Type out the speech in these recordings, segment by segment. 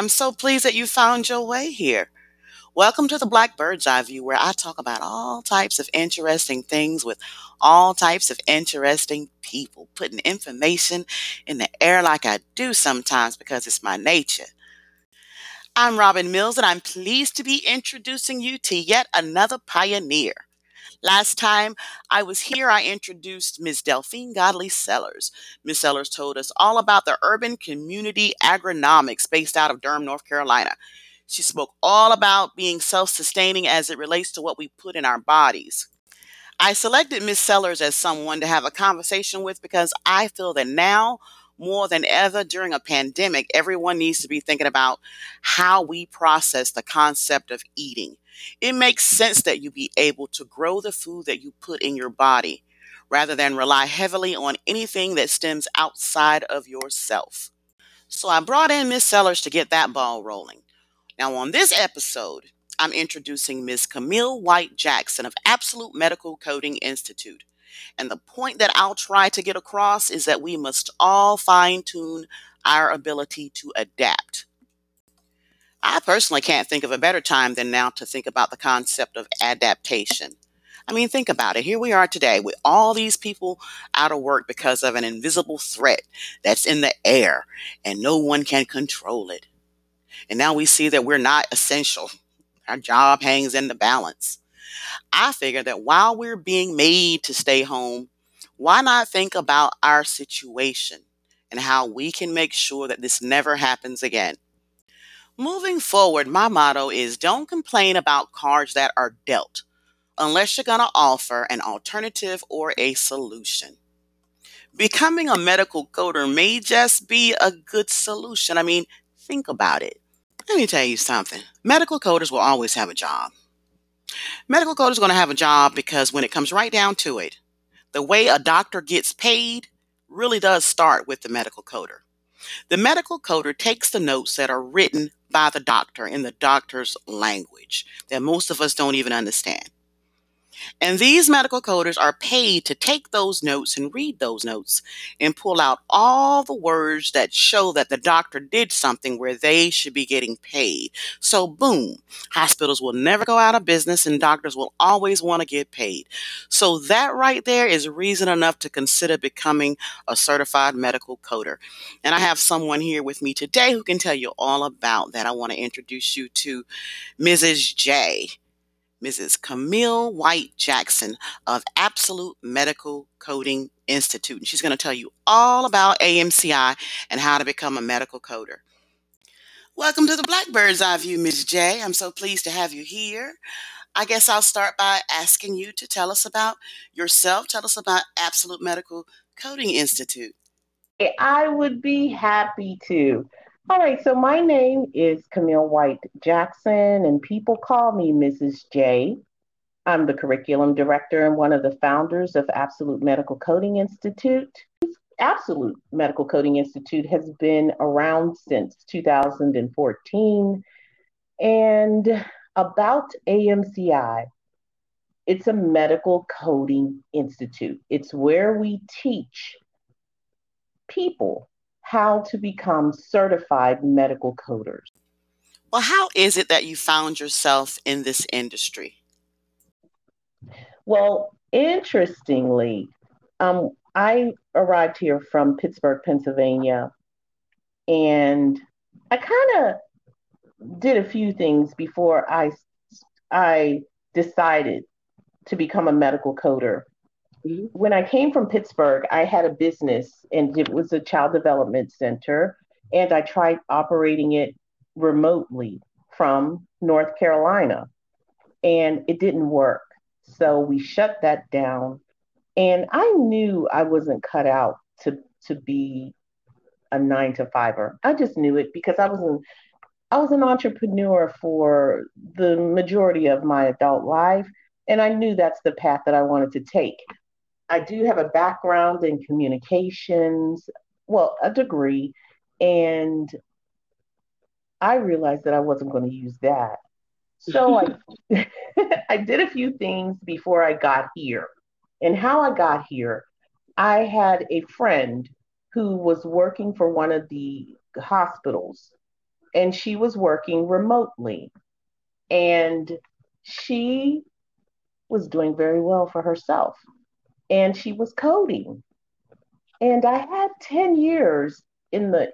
I'm so pleased that you found your way here. Welcome to the Black Bird's Eye View, where I talk about all types of interesting things with all types of interesting people, putting information in the air like I do sometimes because it's my nature. I'm Robin Mills, and I'm pleased to be introducing you to yet another pioneer. Last time I was here, I introduced Ms. Delphine Godley Sellers. Ms. Sellers told us all about the urban community agronomics based out of Durham, North Carolina. She spoke all about being self sustaining as it relates to what we put in our bodies. I selected Ms. Sellers as someone to have a conversation with because I feel that now more than ever during a pandemic, everyone needs to be thinking about how we process the concept of eating. It makes sense that you be able to grow the food that you put in your body rather than rely heavily on anything that stems outside of yourself. So I brought in Miss Sellers to get that ball rolling. Now, on this episode, I'm introducing Ms. Camille White Jackson of Absolute Medical Coding Institute. And the point that I'll try to get across is that we must all fine tune our ability to adapt. I personally can't think of a better time than now to think about the concept of adaptation. I mean, think about it. Here we are today with all these people out of work because of an invisible threat that's in the air and no one can control it. And now we see that we're not essential. Our job hangs in the balance. I figure that while we're being made to stay home, why not think about our situation and how we can make sure that this never happens again? Moving forward, my motto is don't complain about cards that are dealt unless you're going to offer an alternative or a solution. Becoming a medical coder may just be a good solution. I mean, think about it. Let me tell you something medical coders will always have a job. Medical coders are going to have a job because when it comes right down to it, the way a doctor gets paid really does start with the medical coder. The medical coder takes the notes that are written by the doctor in the doctor's language that most of us don't even understand. And these medical coders are paid to take those notes and read those notes and pull out all the words that show that the doctor did something where they should be getting paid. So, boom, hospitals will never go out of business and doctors will always want to get paid. So, that right there is reason enough to consider becoming a certified medical coder. And I have someone here with me today who can tell you all about that. I want to introduce you to Mrs. J. Mrs. Camille White Jackson of Absolute Medical Coding Institute. And she's going to tell you all about AMCI and how to become a medical coder. Welcome to the Blackbird's Eye View, Ms. J. I'm so pleased to have you here. I guess I'll start by asking you to tell us about yourself. Tell us about Absolute Medical Coding Institute. I would be happy to. All right, so my name is Camille White Jackson, and people call me Mrs. J. I'm the curriculum director and one of the founders of Absolute Medical Coding Institute. Absolute Medical Coding Institute has been around since 2014. And about AMCI, it's a medical coding institute. It's where we teach people how to become certified medical coders. Well, how is it that you found yourself in this industry? Well, interestingly, um, I arrived here from Pittsburgh, Pennsylvania, and I kind of did a few things before I I decided to become a medical coder. When I came from Pittsburgh, I had a business and it was a child development center. And I tried operating it remotely from North Carolina. And it didn't work. So we shut that down. And I knew I wasn't cut out to, to be a nine to fiver. I just knew it because I was an I was an entrepreneur for the majority of my adult life, and I knew that's the path that I wanted to take. I do have a background in communications, well, a degree, and I realized that I wasn't going to use that. So I I did a few things before I got here. And how I got here, I had a friend who was working for one of the hospitals, and she was working remotely. And she was doing very well for herself. And she was coding. And I had 10 years in the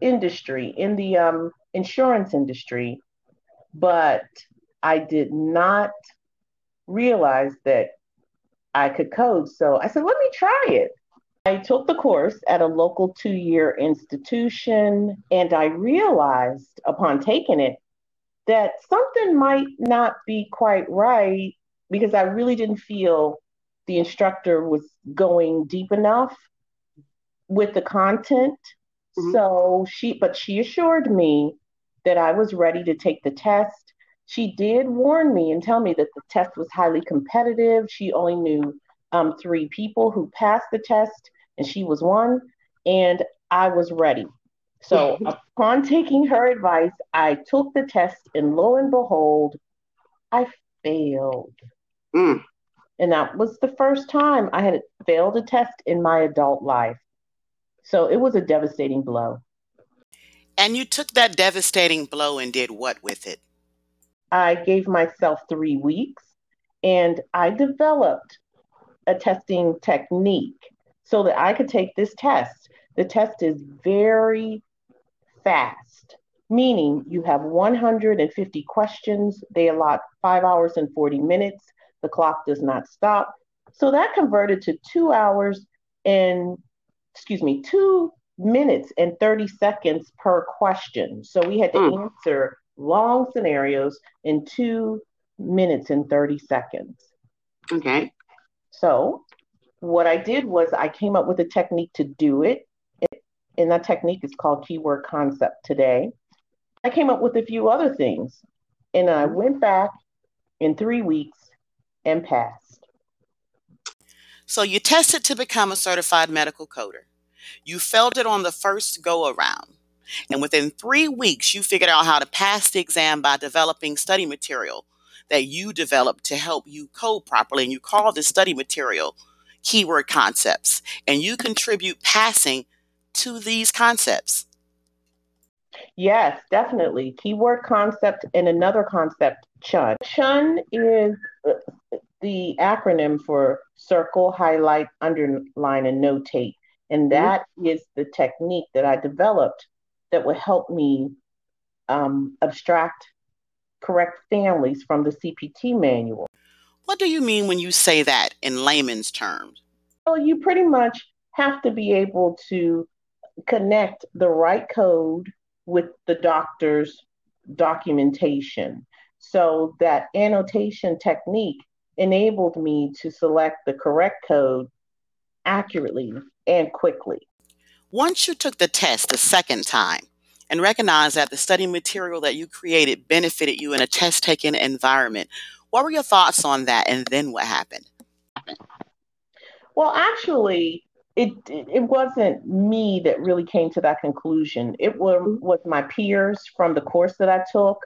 industry, in the um, insurance industry, but I did not realize that I could code. So I said, let me try it. I took the course at a local two year institution, and I realized upon taking it that something might not be quite right because I really didn't feel the instructor was going deep enough with the content. Mm-hmm. So she, but she assured me that I was ready to take the test. She did warn me and tell me that the test was highly competitive. She only knew um, three people who passed the test, and she was one. And I was ready. So upon taking her advice, I took the test, and lo and behold, I failed. Mm. And that was the first time I had failed a test in my adult life. So it was a devastating blow. And you took that devastating blow and did what with it? I gave myself three weeks and I developed a testing technique so that I could take this test. The test is very fast, meaning you have 150 questions. They allot five hours and 40 minutes. The clock does not stop. So that converted to two hours and, excuse me, two minutes and 30 seconds per question. So we had to mm. answer long scenarios in two minutes and 30 seconds. Okay. So what I did was I came up with a technique to do it. And that technique is called keyword concept today. I came up with a few other things. And I went back in three weeks and passed. So you tested to become a certified medical coder. You felt it on the first go around. And within three weeks, you figured out how to pass the exam by developing study material that you developed to help you code properly. And you call this study material keyword concepts. And you contribute passing to these concepts. Yes, definitely. Keyword concept and another concept, CHUN. CHUN is uh, the acronym for circle, highlight, underline, and notate. And mm-hmm. that mm-hmm. is the technique that I developed that would help me um, abstract correct families from the CPT manual. What do you mean when you say that in layman's terms? Well, you pretty much have to be able to connect the right code with the doctor's documentation. So that annotation technique enabled me to select the correct code accurately and quickly. Once you took the test the second time and recognized that the study material that you created benefited you in a test taking environment, what were your thoughts on that and then what happened? Well, actually, it it wasn't me that really came to that conclusion. It was, mm-hmm. was my peers from the course that I took.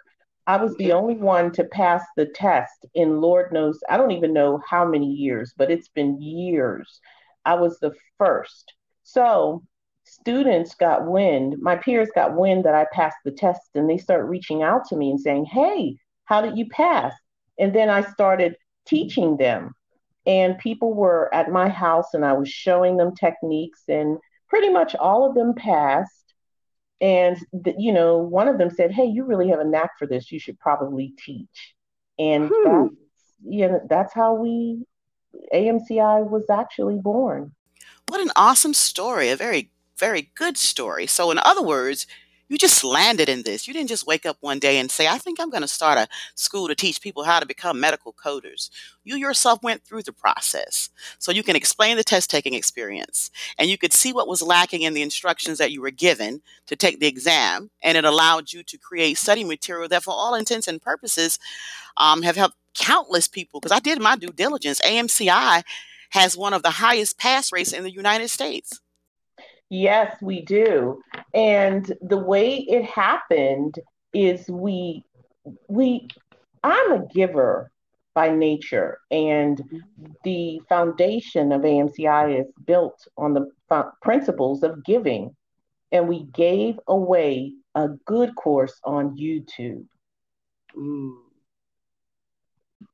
I was the only one to pass the test in Lord knows, I don't even know how many years, but it's been years. I was the first. So students got wind, my peers got wind that I passed the test, and they started reaching out to me and saying, Hey, how did you pass? And then I started teaching them. And people were at my house, and I was showing them techniques, and pretty much all of them passed. And, the, you know, one of them said, Hey, you really have a knack for this. You should probably teach. And hmm. that's, you know, that's how we, AMCI was actually born. What an awesome story. A very, very good story. So, in other words, you just landed in this. You didn't just wake up one day and say, I think I'm going to start a school to teach people how to become medical coders. You yourself went through the process. So you can explain the test taking experience and you could see what was lacking in the instructions that you were given to take the exam. And it allowed you to create study material that, for all intents and purposes, um, have helped countless people. Because I did my due diligence. AMCI has one of the highest pass rates in the United States. Yes, we do. And the way it happened is we we I'm a giver by nature and the foundation of AMCI is built on the principles of giving. and we gave away a good course on YouTube. Mm.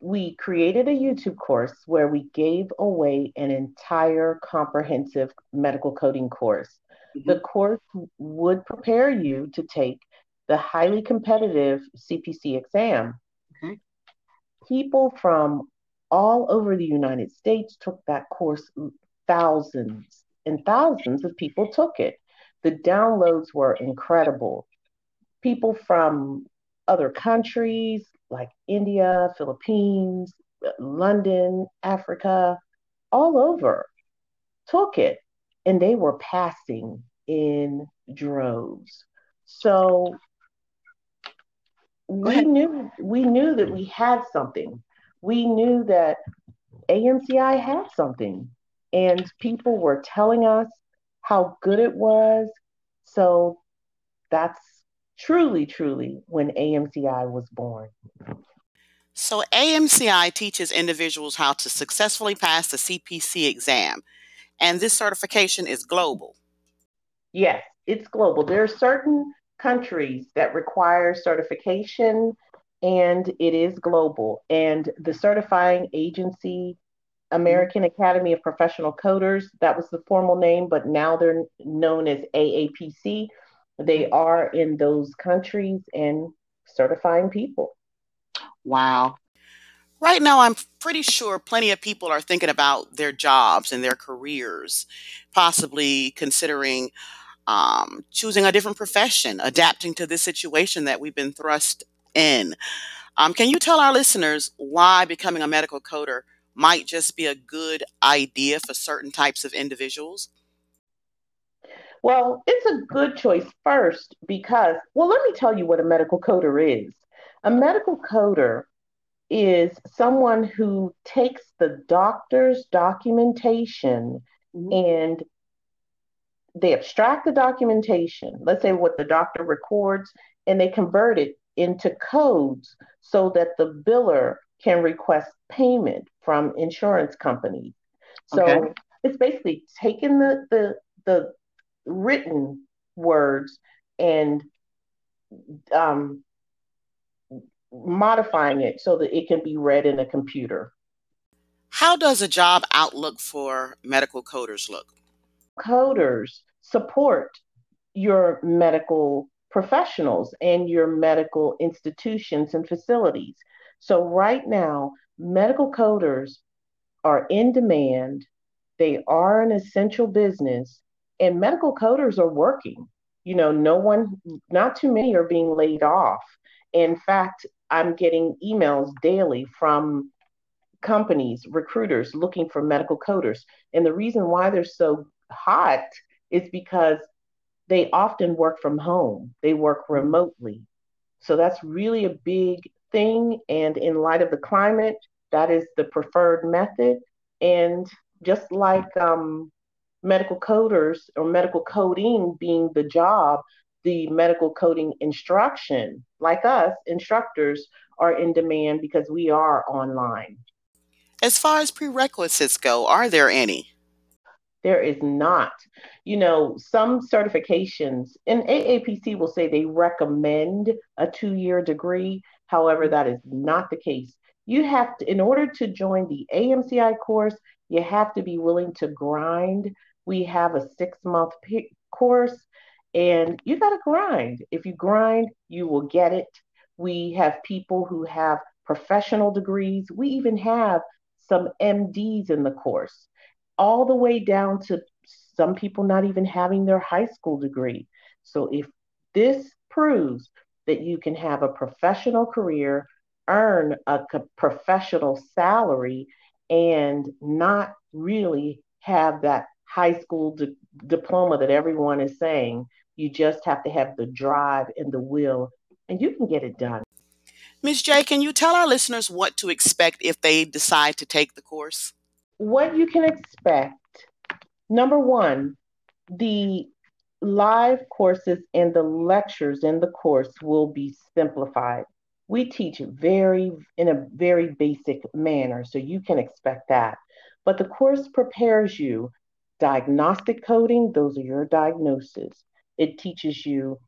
We created a YouTube course where we gave away an entire comprehensive medical coding course. Mm-hmm. The course would prepare you to take the highly competitive CPC exam. Okay. People from all over the United States took that course. Thousands and thousands of people took it. The downloads were incredible. People from other countries like India, Philippines, London, Africa, all over took it and they were passing in droves. So we knew we knew that we had something. We knew that AMCI had something and people were telling us how good it was. So that's truly, truly when AMCI was born. So, AMCI teaches individuals how to successfully pass the CPC exam, and this certification is global. Yes, it's global. There are certain countries that require certification, and it is global. And the certifying agency, American Academy of Professional Coders, that was the formal name, but now they're known as AAPC. They are in those countries and certifying people. Wow. Right now, I'm pretty sure plenty of people are thinking about their jobs and their careers, possibly considering um, choosing a different profession, adapting to this situation that we've been thrust in. Um, can you tell our listeners why becoming a medical coder might just be a good idea for certain types of individuals? Well, it's a good choice first because, well, let me tell you what a medical coder is. A medical coder is someone who takes the doctor's documentation mm-hmm. and they abstract the documentation, let's say what the doctor records, and they convert it into codes so that the biller can request payment from insurance companies. So okay. it's basically taking the, the the written words and um, modifying it so that it can be read in a computer. How does a job outlook for medical coders look? Coders support your medical professionals and your medical institutions and facilities. So, right now, medical coders are in demand, they are an essential business, and medical coders are working. You know, no one, not too many are being laid off. In fact, I'm getting emails daily from companies, recruiters looking for medical coders. And the reason why they're so hot is because they often work from home, they work remotely. So that's really a big thing. And in light of the climate, that is the preferred method. And just like um, medical coders or medical coding being the job, the medical coding instruction, like us, instructors, are in demand because we are online. As far as prerequisites go, are there any? There is not. You know, some certifications, and AAPC will say they recommend a two year degree. However, that is not the case. You have to, in order to join the AMCI course, you have to be willing to grind. We have a six month p- course, and you got to grind. If you grind, you will get it. We have people who have professional degrees. We even have some MDs in the course, all the way down to some people not even having their high school degree. So if this proves that you can have a professional career, earn a professional salary, and not really have that high school di- diploma that everyone is saying. You just have to have the drive and the will, and you can get it done. Ms. J, can you tell our listeners what to expect if they decide to take the course? What you can expect number one, the live courses and the lectures in the course will be simplified. We teach very in a very basic manner, so you can expect that. But the course prepares you diagnostic coding, those are your diagnoses. It teaches you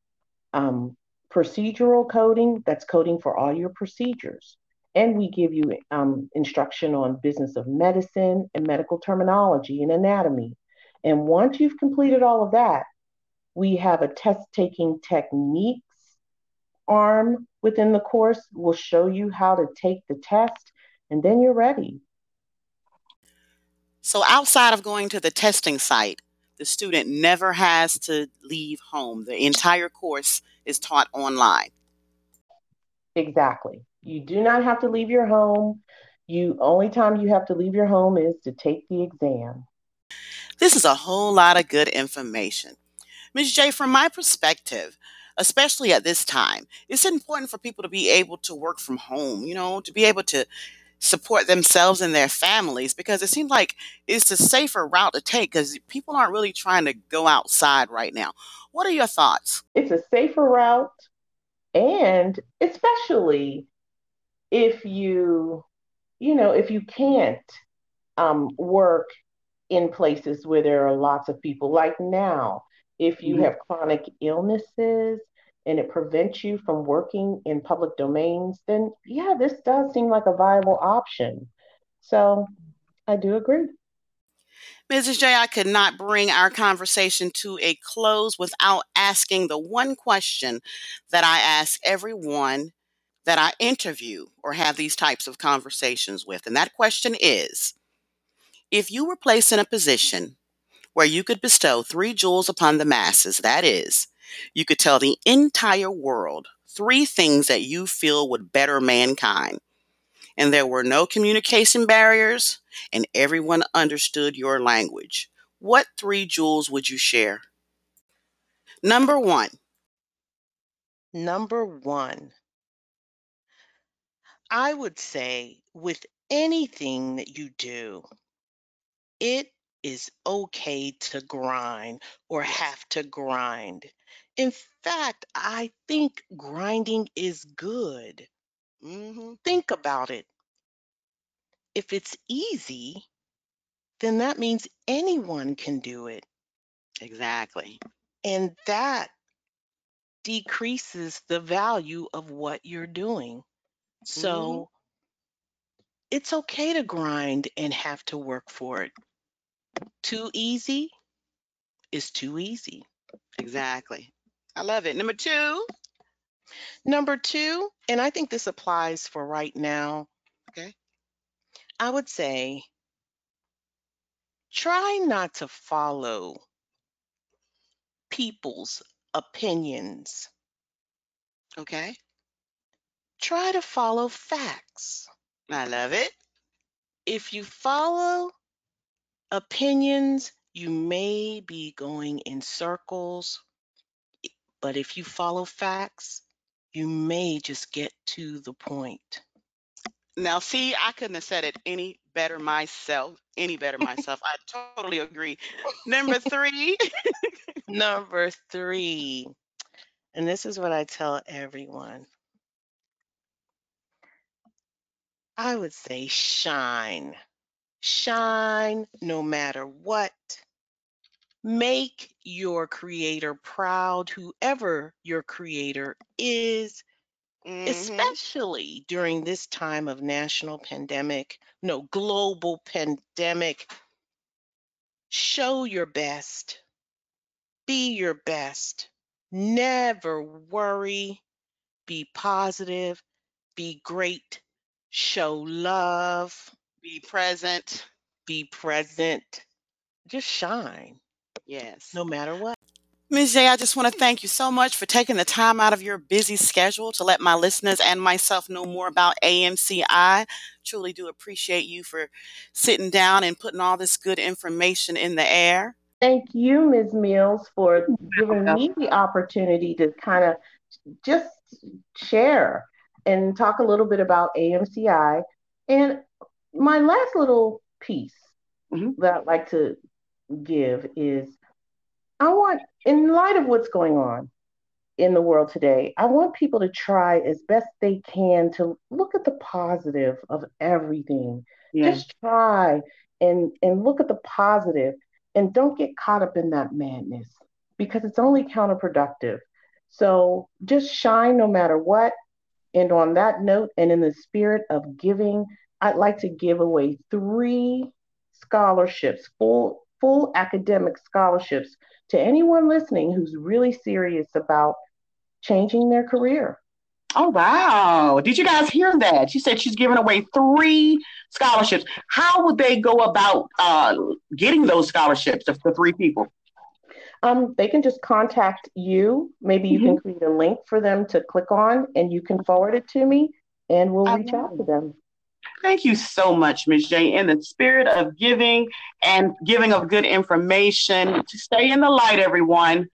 um, procedural coding, that's coding for all your procedures. And we give you um, instruction on business of medicine and medical terminology and anatomy. And once you've completed all of that, we have a test taking techniques arm within the course. We'll show you how to take the test, and then you're ready. So, outside of going to the testing site, the student never has to leave home. The entire course is taught online. Exactly. You do not have to leave your home. You only time you have to leave your home is to take the exam. This is a whole lot of good information. Ms. J, from my perspective, especially at this time, it's important for people to be able to work from home, you know, to be able to support themselves and their families because it seems like it's a safer route to take because people aren't really trying to go outside right now. What are your thoughts? It's a safer route, and especially if you, you know, if you can't um, work in places where there are lots of people, like now, if you mm-hmm. have chronic illnesses and it prevents you from working in public domains, then yeah, this does seem like a viable option. So I do agree. Mrs. J, I could not bring our conversation to a close without asking the one question that I ask everyone that I interview or have these types of conversations with. And that question is if you were placed in a position where you could bestow three jewels upon the masses, that is, you could tell the entire world three things that you feel would better mankind. And there were no communication barriers, and everyone understood your language. What three jewels would you share? Number one. Number one. I would say with anything that you do, it is okay to grind or have to grind. In fact, I think grinding is good. hmm Think about it. If it's easy, then that means anyone can do it. Exactly. And that decreases the value of what you're doing. hmm So it's okay to grind and have to work for it. Too easy is too easy. Exactly. I love it. Number two. Number two, and I think this applies for right now, Okay. I would say try not to follow people's opinions. Okay. Try to follow facts. I love it. If you follow opinions, you may be going in circles, but if you follow facts, you may just get to the point. Now, see, I couldn't have said it any better myself. Any better myself. I totally agree. Number three. Number three, and this is what I tell everyone I would say shine. Shine no matter what. Make your creator proud, whoever your creator is, hmm especially during this time of national pandemic, no, global pandemic. Show your best. Be your best. Never worry. Be positive. Be great. Show love. Be present. Be present. Just shine Yes. no matter what. Ms. J, I just want to thank you so much for taking the time out of your busy schedule to let my listeners and myself know more about AMCI. Truly do appreciate you for sitting down and putting all this good information in the air. Thank you, Ms. Mills, for giving me the opportunity to kind of just share and talk a little bit about AMCI. And my last little piece Mhm. that I'd like to give is I want, in light of what's going on in the world today, I want people to try as best they can to look at the positive of everything. Yeah. Just try and and look at the positive and don't get caught up in that madness. because it's only counterproductive. So just shine no matter what. And on that note, and in the spirit of giving, I'd like to give away three scholarships, full full academic scholarships to anyone listening who's really serious about changing their career. Oh wow! Did you guys hear that? She said she's giving away three scholarships. How would they go about uh, getting those scholarships for three people? Um, they can just contact you. Maybe you mm-hmm. can create a link for them to click on, and you can forward it to me, and we'll reach out to them. Thank you so much, Ms. J. In the spirit of giving and giving of good information, to stay in the light, everyone.